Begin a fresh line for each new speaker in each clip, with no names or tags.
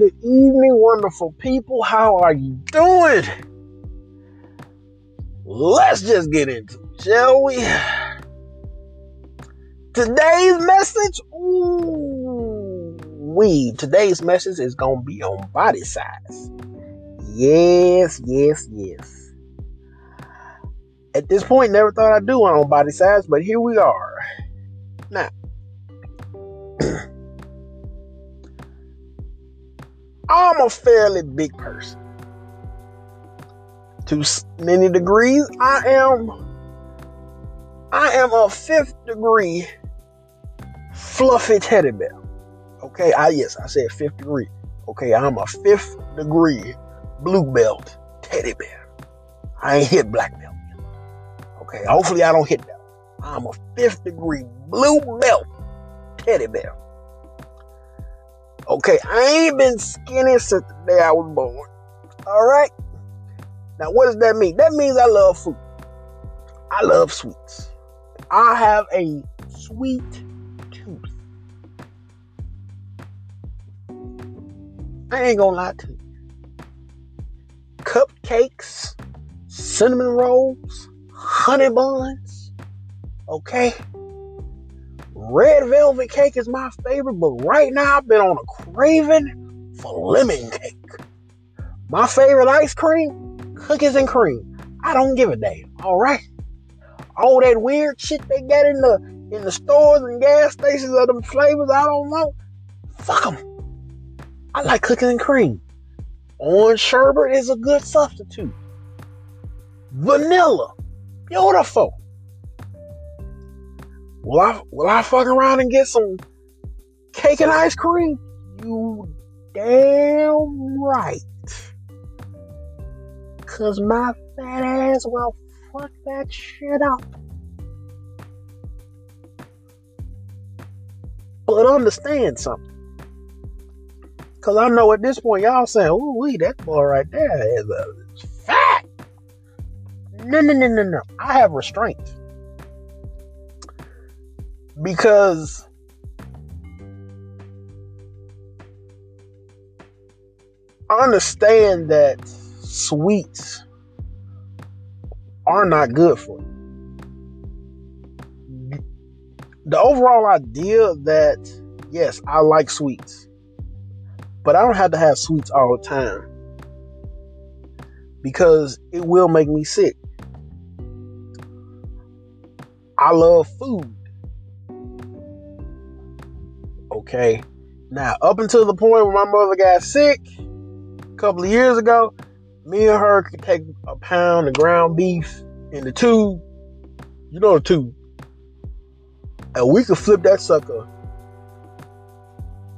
good evening, wonderful people. How are you doing? Let's just get into it, shall we? Today's message, ooh, we. Today's message is gonna be on body size. Yes, yes, yes. At this point, never thought I'd do one on body size, but here we are. I'm a fairly big person. To many degrees, I am I am a fifth degree fluffy teddy bear. Okay, I yes, I said fifth degree. Okay, I'm a fifth degree blue belt teddy bear. I ain't hit black belt. Okay, hopefully I don't hit that. I'm a fifth degree blue belt teddy bear. Okay, I ain't been skinny since the day I was born. All right. Now, what does that mean? That means I love food. I love sweets. I have a sweet tooth. I ain't gonna lie to you. Cupcakes, cinnamon rolls, honey buns. Okay. Red velvet cake is my favorite, but right now I've been on a craving for lemon cake. My favorite ice cream, cookies and cream. I don't give a damn. All right. All that weird shit they got in the in the stores and gas stations of them flavors, I don't know. Fuck them. I like cookies and cream. Orange sherbet is a good substitute. Vanilla, beautiful. Will I will I fuck around and get some cake and ice cream? You damn right. Cause my fat ass will fuck that shit up. But understand something. Cause I know at this point y'all saying, "Ooh, wee, that boy right there is, a, fat." No, no, no, no, no. I have restraint because I understand that sweets are not good for you. The overall idea that yes, I like sweets, but I don't have to have sweets all the time because it will make me sick. I love food. Okay. Now, up until the point where my mother got sick a couple of years ago, me and her could take a pound of ground beef in the tube. You know the tube. And we could flip that sucker.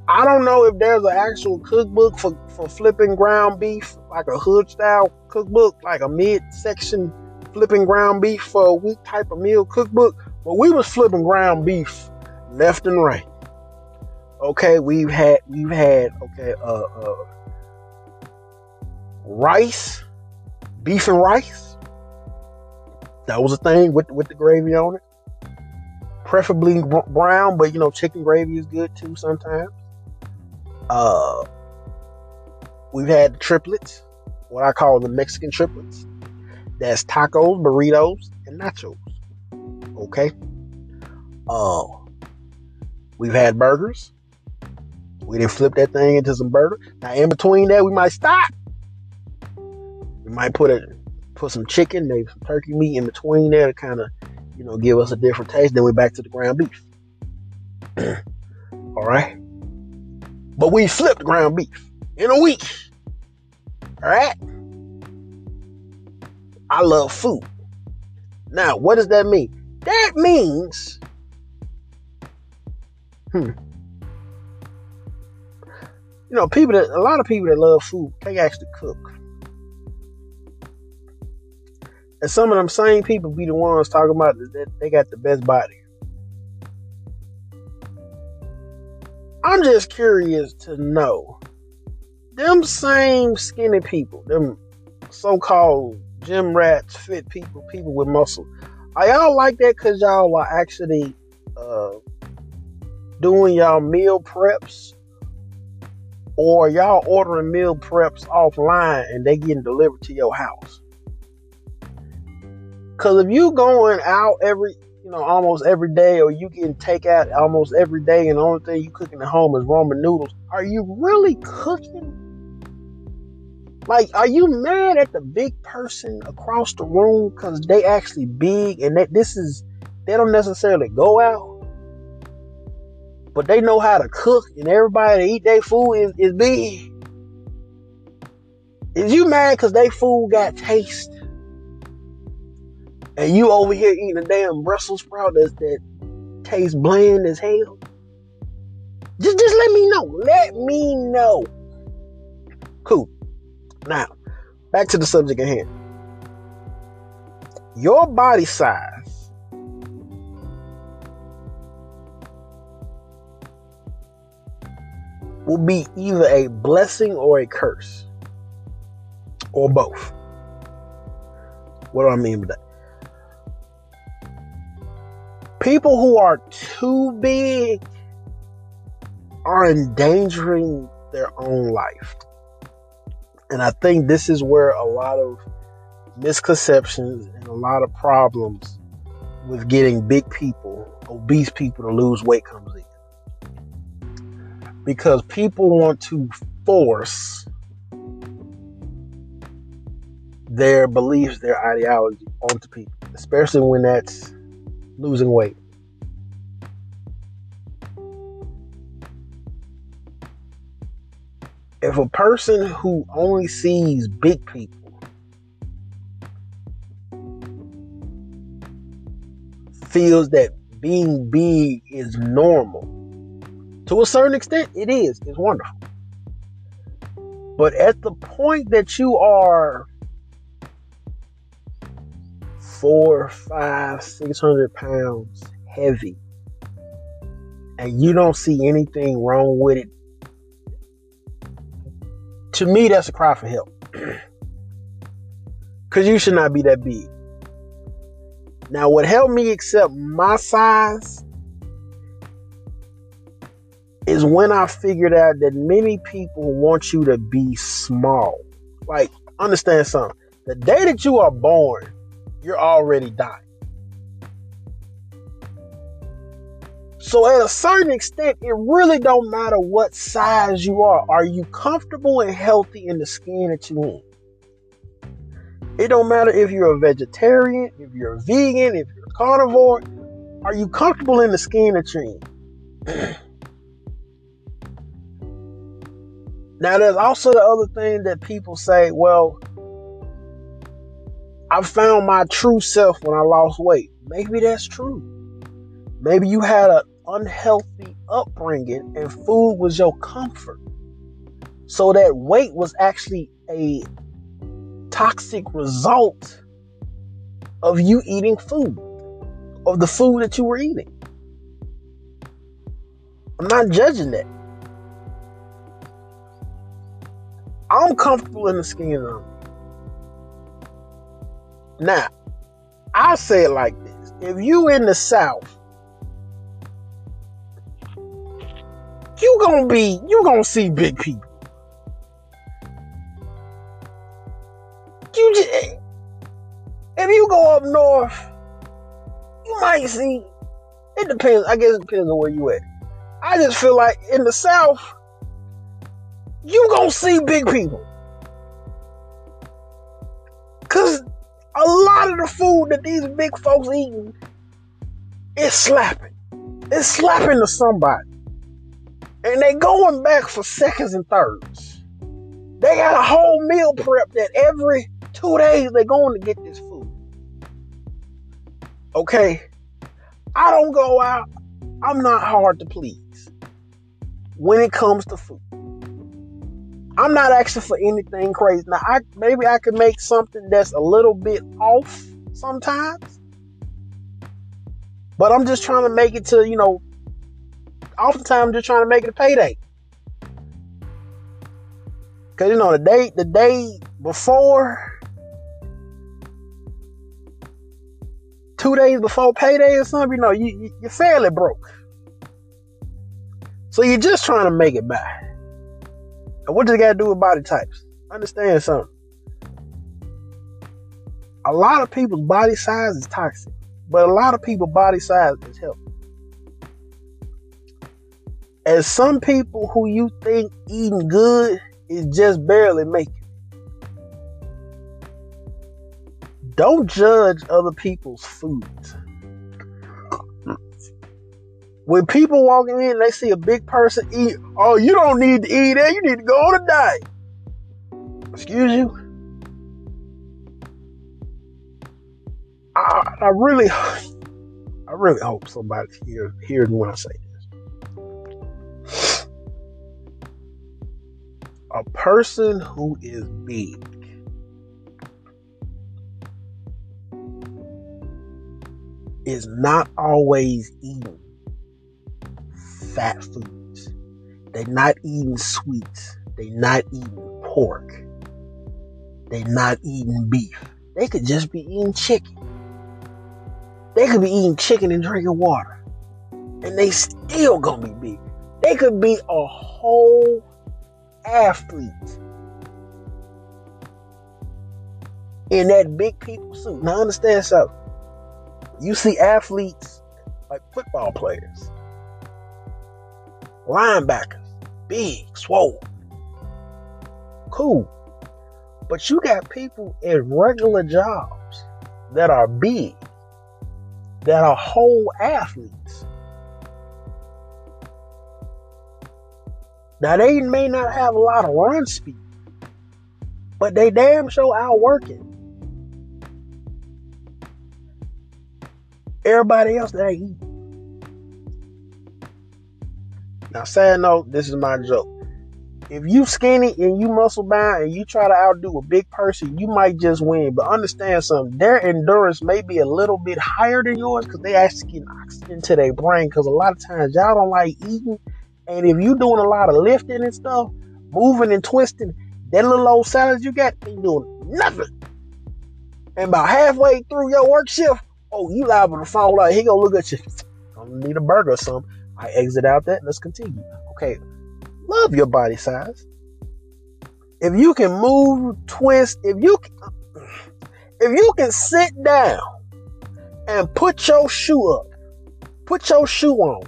I don't know if there's an actual cookbook for, for flipping ground beef, like a hood style cookbook, like a mid-section flipping ground beef for a week type of meal cookbook. But we was flipping ground beef left and right. Okay, we've had we've had okay uh, uh rice, beef and rice. That was a thing with with the gravy on it. Preferably brown, but you know chicken gravy is good too sometimes. Uh, we've had triplets, what I call the Mexican triplets. That's tacos, burritos, and nachos. Okay. Uh, we've had burgers. We didn't flip that thing into some burger. Now in between that, we might stop. We might put a put some chicken, maybe some turkey meat in between there to kind of, you know, give us a different taste. Then we're back to the ground beef. All right. But we flipped ground beef in a week. All right. I love food. Now, what does that mean? That means, hmm, you know, people that a lot of people that love food, they actually cook. And some of them same people be the ones talking about that they got the best body. I'm just curious to know them same skinny people, them so-called gym rats, fit people, people with muscle. Are y'all like that because y'all are actually uh, doing y'all meal preps or y'all ordering meal preps offline and they getting delivered to your house. Cause if you going out every, you know, almost every day, or you getting takeout almost every day, and the only thing you cooking at home is ramen noodles, are you really cooking? Like, are you mad at the big person across the room because they actually big and that this is they don't necessarily go out, but they know how to cook and everybody to eat their food is, is big? Is you mad because they food got taste? And you over here eating a damn Brussels sprout that, that tastes bland as hell? Just, just let me know. Let me know. Cool. Now, back to the subject at hand. Your body size will be either a blessing or a curse, or both. What do I mean by that? People who are too big are endangering their own life. And I think this is where a lot of misconceptions and a lot of problems with getting big people, obese people to lose weight comes in. Because people want to force their beliefs, their ideology onto people, especially when that's losing weight. if a person who only sees big people feels that being big is normal, to a certain extent, it is. It's wonderful. But at the point that you are four, five, six hundred pounds heavy, and you don't see anything wrong with it to me, that's a cry for help. Because you should not be that big. Now, what helped me accept my size is when I figured out that many people want you to be small. Like, understand something. The day that you are born, you're already dying. So at a certain extent, it really don't matter what size you are. Are you comfortable and healthy in the skin that you're in? It don't matter if you're a vegetarian, if you're a vegan, if you're a carnivore. Are you comfortable in the skin that you're in? now, there's also the other thing that people say, well, I found my true self when I lost weight. Maybe that's true. Maybe you had an unhealthy upbringing and food was your comfort. So that weight was actually a toxic result of you eating food, of the food that you were eating. I'm not judging that. I'm comfortable in the skin of Now, I say it like this. If you in the South you gonna be, you gonna see big people. You just, if you go up north, you might see. It depends. I guess it depends on where you at. I just feel like in the south, you gonna see big people. Cause a lot of the food that these big folks eating is slapping. It's slapping to somebody. And they going back for seconds and thirds. They got a whole meal prep that every two days they're going to get this food. Okay. I don't go out. I'm not hard to please when it comes to food. I'm not asking for anything crazy. Now, I maybe I could make something that's a little bit off sometimes, but I'm just trying to make it to you know oftentimes just trying to make it a payday. Cause you know the day the day before, two days before payday or something, you know you you're fairly broke. So you're just trying to make it by. And what does it got to do with body types? Understand something. A lot of people's body size is toxic, but a lot of people's body size is healthy. And some people who you think eating good is just barely making. Don't judge other people's foods. When people walking in, they see a big person eat. Oh, you don't need to eat that. You need to go on a diet. Excuse you. I, I really, I really hope somebody hears me when I say this. A person who is big is not always eating fat foods. They're not eating sweets. They're not eating pork. They're not eating beef. They could just be eating chicken. They could be eating chicken and drinking water. And they still gonna be big. They could be a whole athlete in that big people suit. Now understand something. You see athletes like football players, linebackers, big, swole. Cool. But you got people in regular jobs that are big, that are whole athletes. Now they may not have a lot of run speed, but they damn sure outworking everybody else that ain't. Now, sad note, this is my joke. If you skinny and you muscle bound and you try to outdo a big person, you might just win. But understand something, their endurance may be a little bit higher than yours because they actually get oxygen to their brain. Because a lot of times y'all don't like eating. And if you doing a lot of lifting and stuff, moving and twisting, that little old salad you got ain't doing nothing. And about halfway through your work shift, oh, you liable to fall out. He gonna look at you. I'm gonna need a burger or something. I exit out that. Let's continue. Okay, love your body size. If you can move, twist, if you can, if you can sit down and put your shoe up, put your shoe on,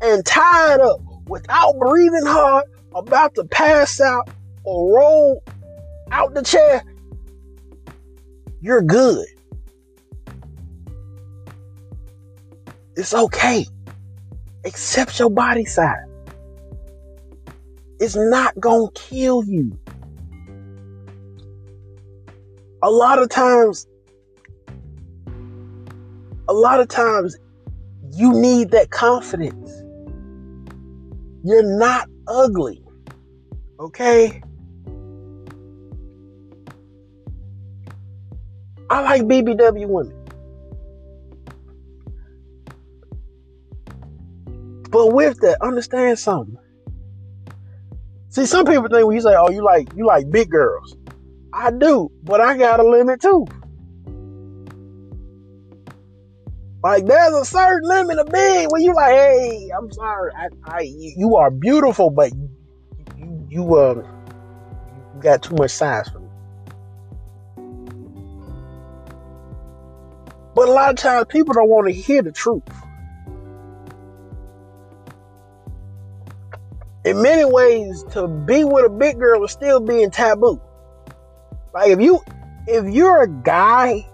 and tie it up without breathing hard, about to pass out or roll out the chair, you're good. It's okay. Accept your body size. It's not going to kill you. A lot of times, a lot of times, you need that confidence. You're not ugly. Okay? I like BBW women. But with that, understand something. See, some people think when you say, "Oh, you like you like big girls," I do, but I got a limit too. Like there's a certain limit of big when you like, "Hey, I'm sorry, I, I you are beautiful, but you you uh you got too much size for me." But a lot of times people don't want to hear the truth. In many ways, to be with a big girl is still being taboo. Like if you if you're a guy,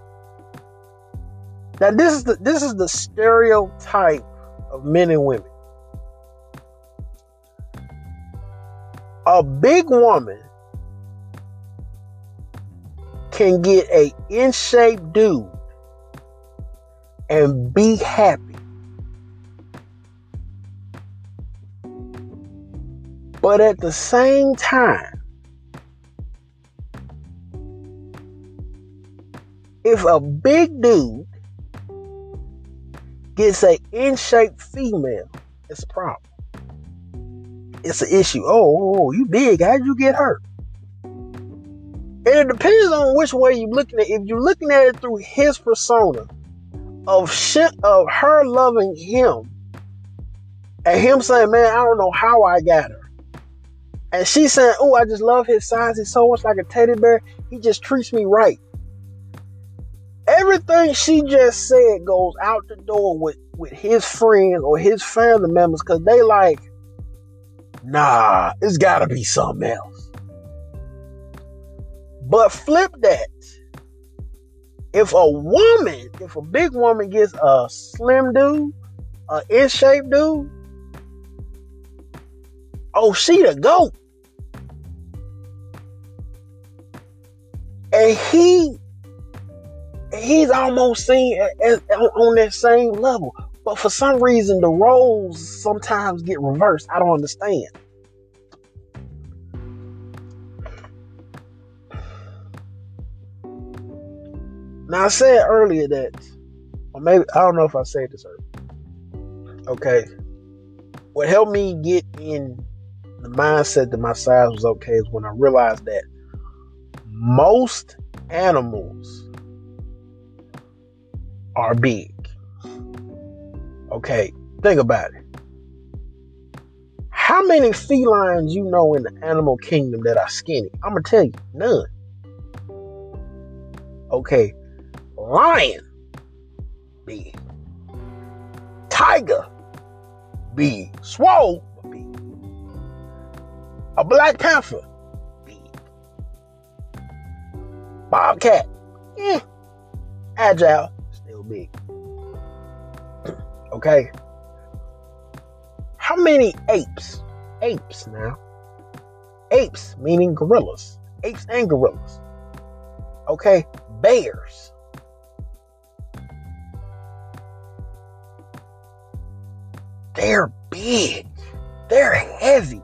now this is the this is the stereotype of men and women. A big woman can get a in shape dude and be happy. But at the same time, if a big dude gets a in-shape female, it's a problem. It's an issue. Oh, oh, oh, oh you big. How'd you get hurt? And it depends on which way you're looking at. If you're looking at it through his persona of shit of her loving him and him saying, Man, I don't know how I got her And she said, Oh, I just love his size. He's so much like a teddy bear. He just treats me right. Everything she just said goes out the door with, with his friends or his family members because they like, nah, it's gotta be something else. But flip that. If a woman, if a big woman gets a slim dude, a in shape dude, oh, she the goat. And he he's almost seen on that same level. But for some reason, the roles sometimes get reversed. I don't understand. Now, I said earlier that, or maybe, I don't know if I said this earlier. Okay. What helped me get in the mindset that my size was okay is when I realized that most animals are big. Okay, think about it. How many felines you know in the animal kingdom that are skinny? I'm gonna tell you, none. Okay, lion, big. Tiger, big. Swole, big. A black panther, Bobcat, eh. Agile, Still big. okay? How many apes? Apes now. Apes meaning gorillas. Apes and gorillas. Okay? Bears. They're big. They're heavy.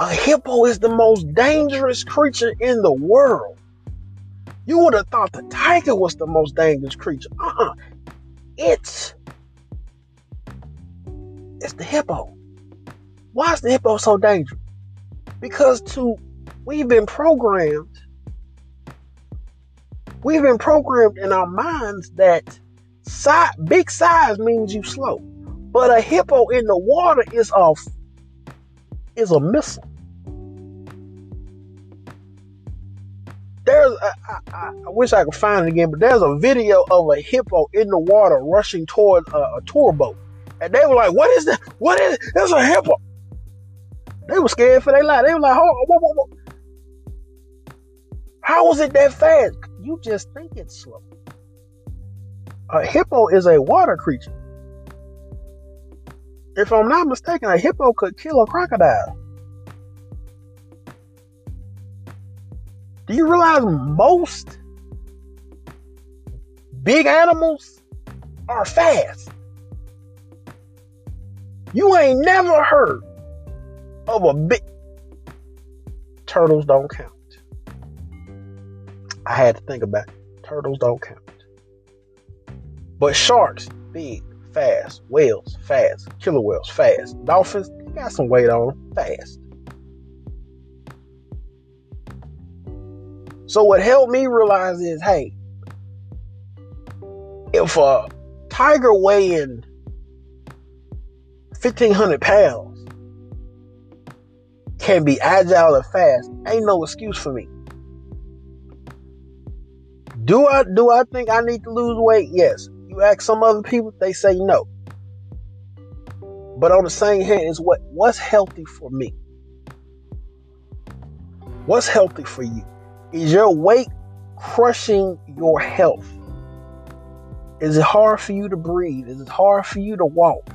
A hippo is the most dangerous creature in the world. You would have thought the tiger was the most dangerous creature. Uh-uh. It's it's the hippo. Why is the hippo so dangerous? Because to we've been programmed. We've been programmed in our minds that size, big size means you slow. But a hippo in the water is a is a missile. There's I, I, I, wish I could find it again, but there's a video of a hippo in the water rushing toward a, a tour boat, and they were like, "What is that? What is? It? There's a hippo." They were scared for their life. They were like, "Hold whoa, whoa, whoa. How was it that fast? You just think it's slow. A hippo is a water creature. If I'm not mistaken, a hippo could kill a crocodile. Do you realize most big animals are fast? You ain't never heard of a big turtles don't count. I had to think about it. Turtles don't count. But sharks, big, fast. Whales, fast. Killer whales, fast. Dolphins, got some weight on them, fast. So what helped me realize is, hey, if a tiger weighing 1500 pounds can be agile and fast, ain't no excuse for me. Do I do I think I need to lose weight? Yes. You ask some other people, they say no. But on the same hand, is what what's healthy for me? What's healthy for you? Is your weight crushing your health? Is it hard for you to breathe? Is it hard for you to walk?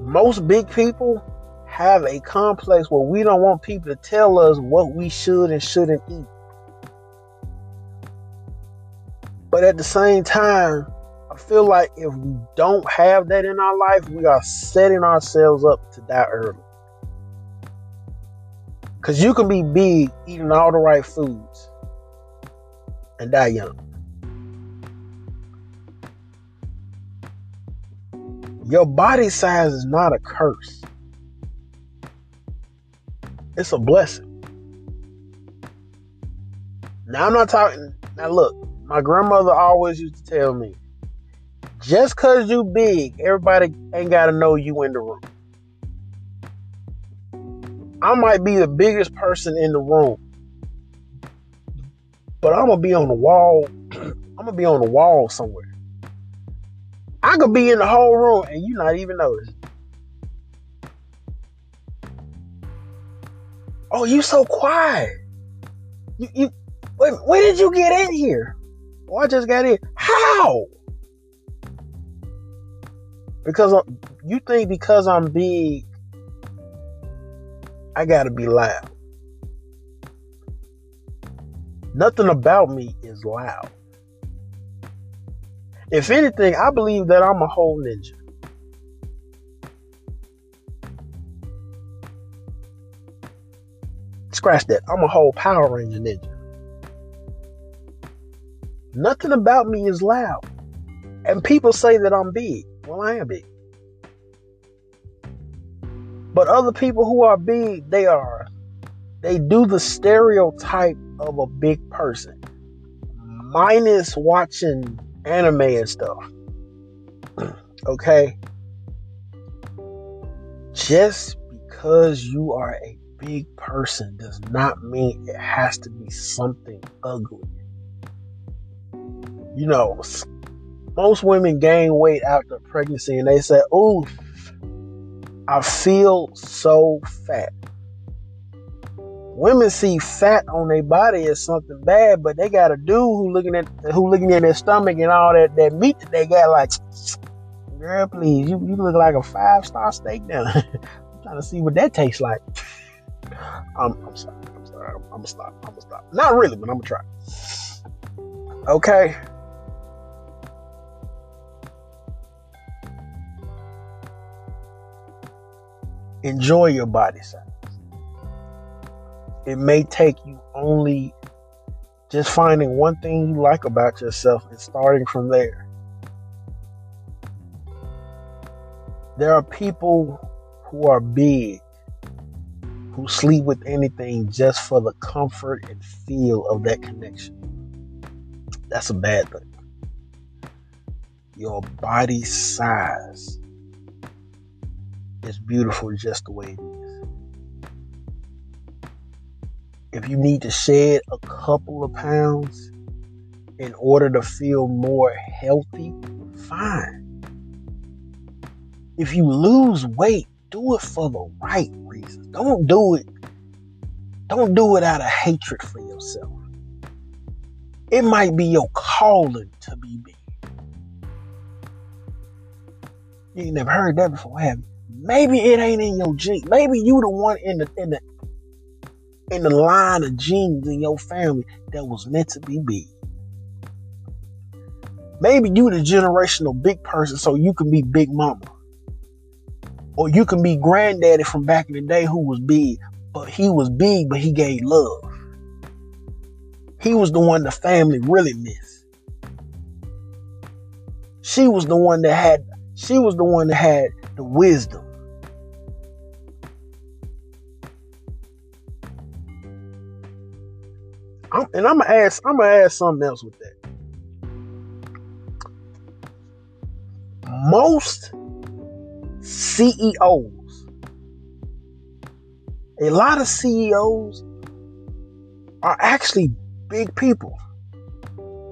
Most big people have a complex where we don't want people to tell us what we should and shouldn't eat. But at the same time, I feel like if we don't have that in our life, we are setting ourselves up to die early. Because you can be big eating all the right foods and die young. Your body size is not a curse, it's a blessing. Now, I'm not talking. Now, look, my grandmother always used to tell me Just cause you big, everybody ain't gotta know you in the room. I might be the biggest person in the room, but I'm gonna be on the wall. I'm gonna be on the wall somewhere. I could be in the whole room and you not even notice. Oh, you so quiet. You you wait, when did you get in here? Oh, I just got in. How? Because you think because I'm big, I gotta be loud. Nothing about me is loud. If anything, I believe that I'm a whole ninja. Scratch that. I'm a whole Power Ranger ninja. Nothing about me is loud. And people say that I'm big. Well, I am big. But other people who are big, they are, they do the stereotype of a big person, minus watching anime and stuff. okay? Just because you are a big person does not mean it has to be something ugly. You know, most women gain weight after pregnancy and they say, Oof, I feel so fat. Women see fat on their body as something bad, but they got a dude who looking at who looking at their stomach and all that, that meat that they got like girl, please, you, you look like a five star steak now. I'm trying to see what that tastes like. I'm, I'm sorry. I'm sorry. I'm, I'm gonna stop. I'm gonna stop. Not really, but I'm gonna try. Okay. Enjoy your body size. It may take you only just finding one thing you like about yourself and starting from there. There are people who are big who sleep with anything just for the comfort and feel of that connection. That's a bad thing. Your body size is beautiful just the way it is. If you need to shed a couple of pounds in order to feel more healthy, fine. If you lose weight, do it for the right reasons. Don't do it. Don't do it out of hatred for yourself. It might be your calling to be big. You ain't never heard that before, have you? Maybe it ain't in your gene. Maybe you the one in the in the in the line of genes in your family that was meant to be big. Maybe you the generational big person so you can be big mama. Or you can be granddaddy from back in the day who was big, but he was big, but he gave love. He was the one the family really missed. She was the one that had she was the one that had the wisdom. I'm, and I'm gonna ask. I'm gonna ask something else with that. Most CEOs, a lot of CEOs are actually big people,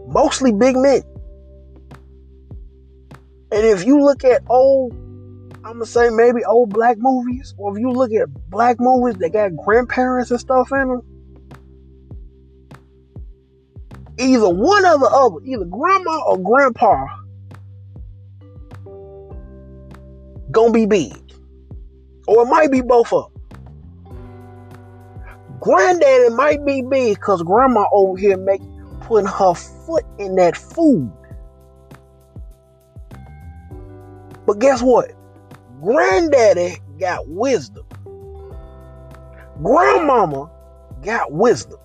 mostly big men. And if you look at old, I'm gonna say maybe old black movies, or if you look at black movies that got grandparents and stuff in them, either one or the other, either grandma or grandpa, gonna be big. Or it might be both of them. Granddaddy might be big because grandma over here make putting her foot in that food. But guess what? Granddaddy got wisdom. Grandmama got wisdom.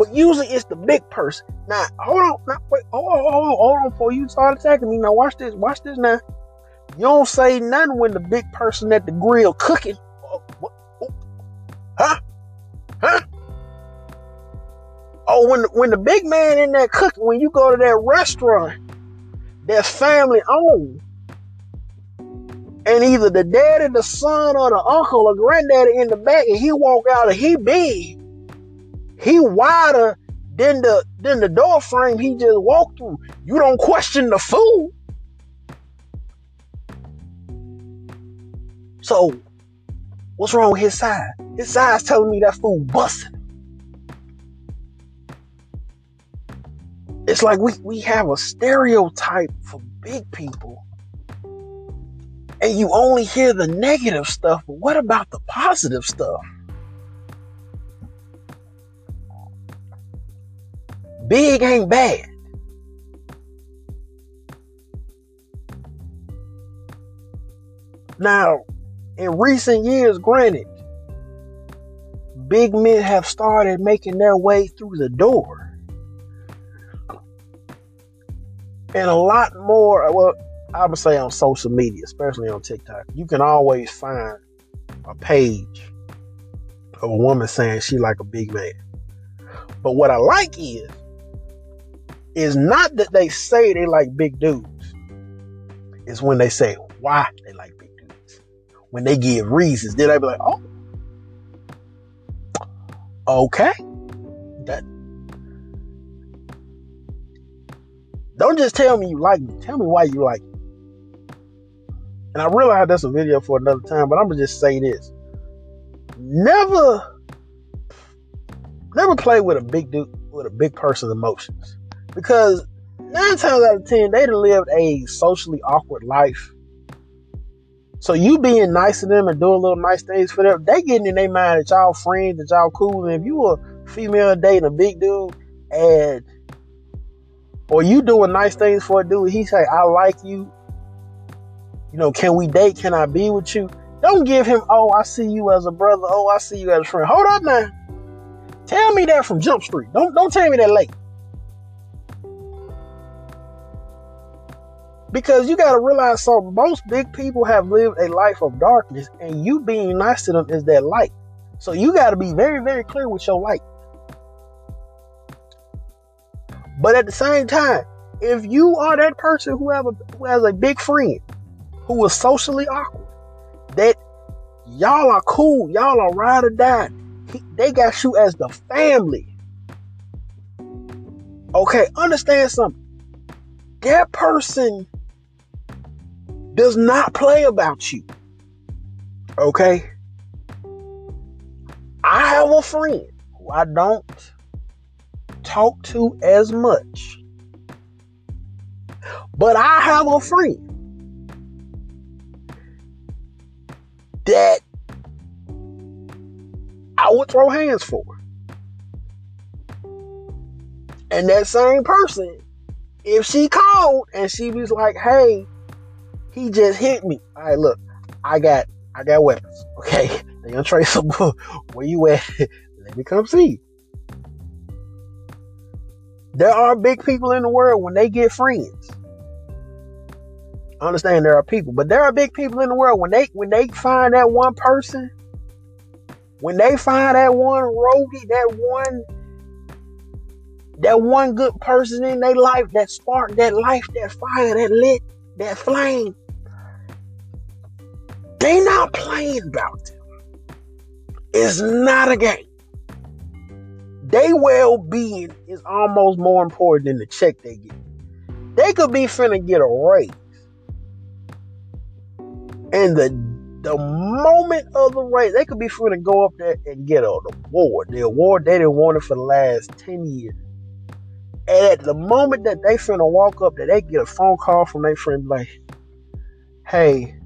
But usually it's the big person. Now, hold on. Now, wait. Hold on, hold on, hold on before you start attacking me. Now, watch this. Watch this now. You don't say nothing when the big person at the grill cooking. Oh? Oh. Huh? Huh? Oh, when the, when the big man in there cooking, when you go to that restaurant that's family owned. And either the daddy, the son, or the uncle or granddaddy in the back, and he walk out and he big. He wider than the than the door frame he just walked through. You don't question the fool. So, what's wrong with his side? His side's telling me that fool busting. It's like we, we have a stereotype for big people. And you only hear the negative stuff, but what about the positive stuff? Big ain't bad. Now, in recent years, granted, big men have started making their way through the door. and a lot more. Well, I would say on social media, especially on TikTok, you can always find a page of a woman saying she like a big man. But what I like is, is not that they say they like big dudes. It's when they say why they like big dudes. When they give reasons, then they be like, oh, okay, that Don't just tell me you like me. Tell me why you like me. And I realize that's a video for another time, but I'm gonna just say this. Never never play with a big dude with a big person's emotions. Because nine times out of ten, they have lived a socially awkward life. So you being nice to them and doing little nice things for them, they getting in their mind that y'all friends, that y'all cool. And if you a female dating a big dude and or you doing nice things for a dude, he say, I like you. You know, can we date? Can I be with you? Don't give him, oh, I see you as a brother. Oh, I see you as a friend. Hold up now. Tell me that from Jump Street. Don't don't tell me that late. Because you gotta realize something. Most big people have lived a life of darkness, and you being nice to them is that light. So you gotta be very, very clear with your light. But at the same time, if you are that person who have a who has a big friend who is socially awkward, that y'all are cool, y'all are ride or die, he, they got you as the family. Okay, understand something. That person does not play about you. Okay? I have a friend who I don't talk to as much. But I have a friend that I would throw hands for. And that same person, if she called and she was like, hey, he just hit me. All right, look, I got I got weapons. Okay. They untraceable. Where you at? Let me come see. There are big people in the world when they get friends. I understand there are people, but there are big people in the world when they when they find that one person, when they find that one roadie, that one that one good person in their life, that spark, that life, that fire, that lit, that flame. They not playing about. It's not a game. Their well being is almost more important than the check they get. They could be finna get a raise. And the the moment of the race, they could be finna go up there and get an award. The award they didn't want it for the last 10 years. And at the moment that they finna walk up there, they get a phone call from their friend like, hey,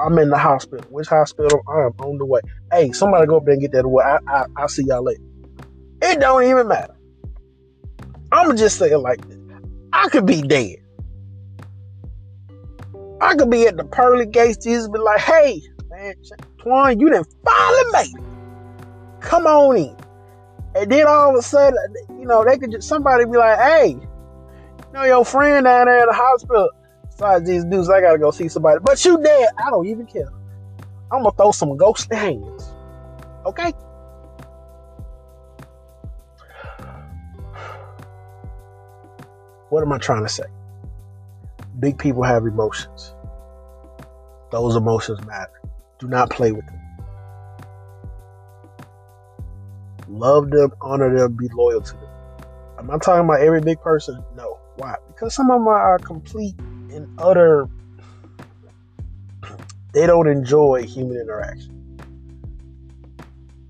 I'm in the hospital. Which hospital? I'm on the way. Hey, somebody go up there and get that award. I, I, I'll see y'all later. It don't even matter. I'ma just say it like this. I could be dead. I could be at the pearly gates, Jesus be like, hey, man, Twan, you didn't finally made it. Come on in. And then all of a sudden, you know, they could just somebody be like, hey, you know your friend down there at the hospital. Besides these dudes, I gotta go see somebody. But you dead. I don't even care. I'm gonna throw some ghost hands. Okay? What am I trying to say? Big people have emotions. Those emotions matter. Do not play with them. Love them, honor them, be loyal to them. Am I talking about every big person? No. Why? Because some of them are complete and utter. They don't enjoy human interaction.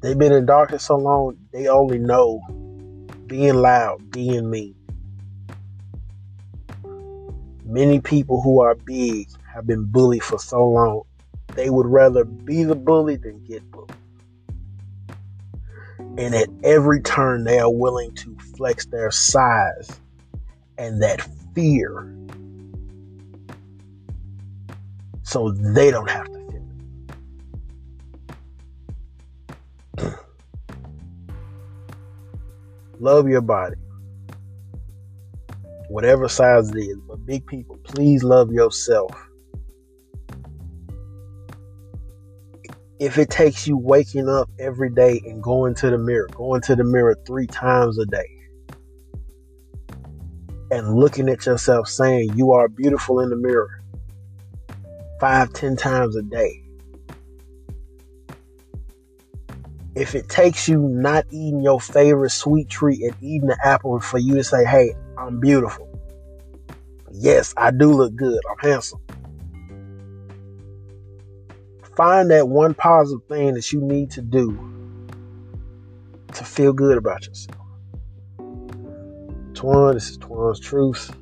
They've been in darkness so long, they only know being loud, being mean. Many people who are big have been bullied for so long, they would rather be the bully than get bullied. And at every turn, they are willing to flex their size and that fear so they don't have to feel it. Love your body, whatever size it is. But big people, please love yourself. if it takes you waking up every day and going to the mirror, going to the mirror three times a day, and looking at yourself saying you are beautiful in the mirror five, ten times a day. If it takes you not eating your favorite sweet treat and eating the apple for you to say, hey, I'm beautiful. Yes, I do look good. I'm handsome find that one positive thing that you need to do to feel good about yourself. Twan, this is Twan's Truth.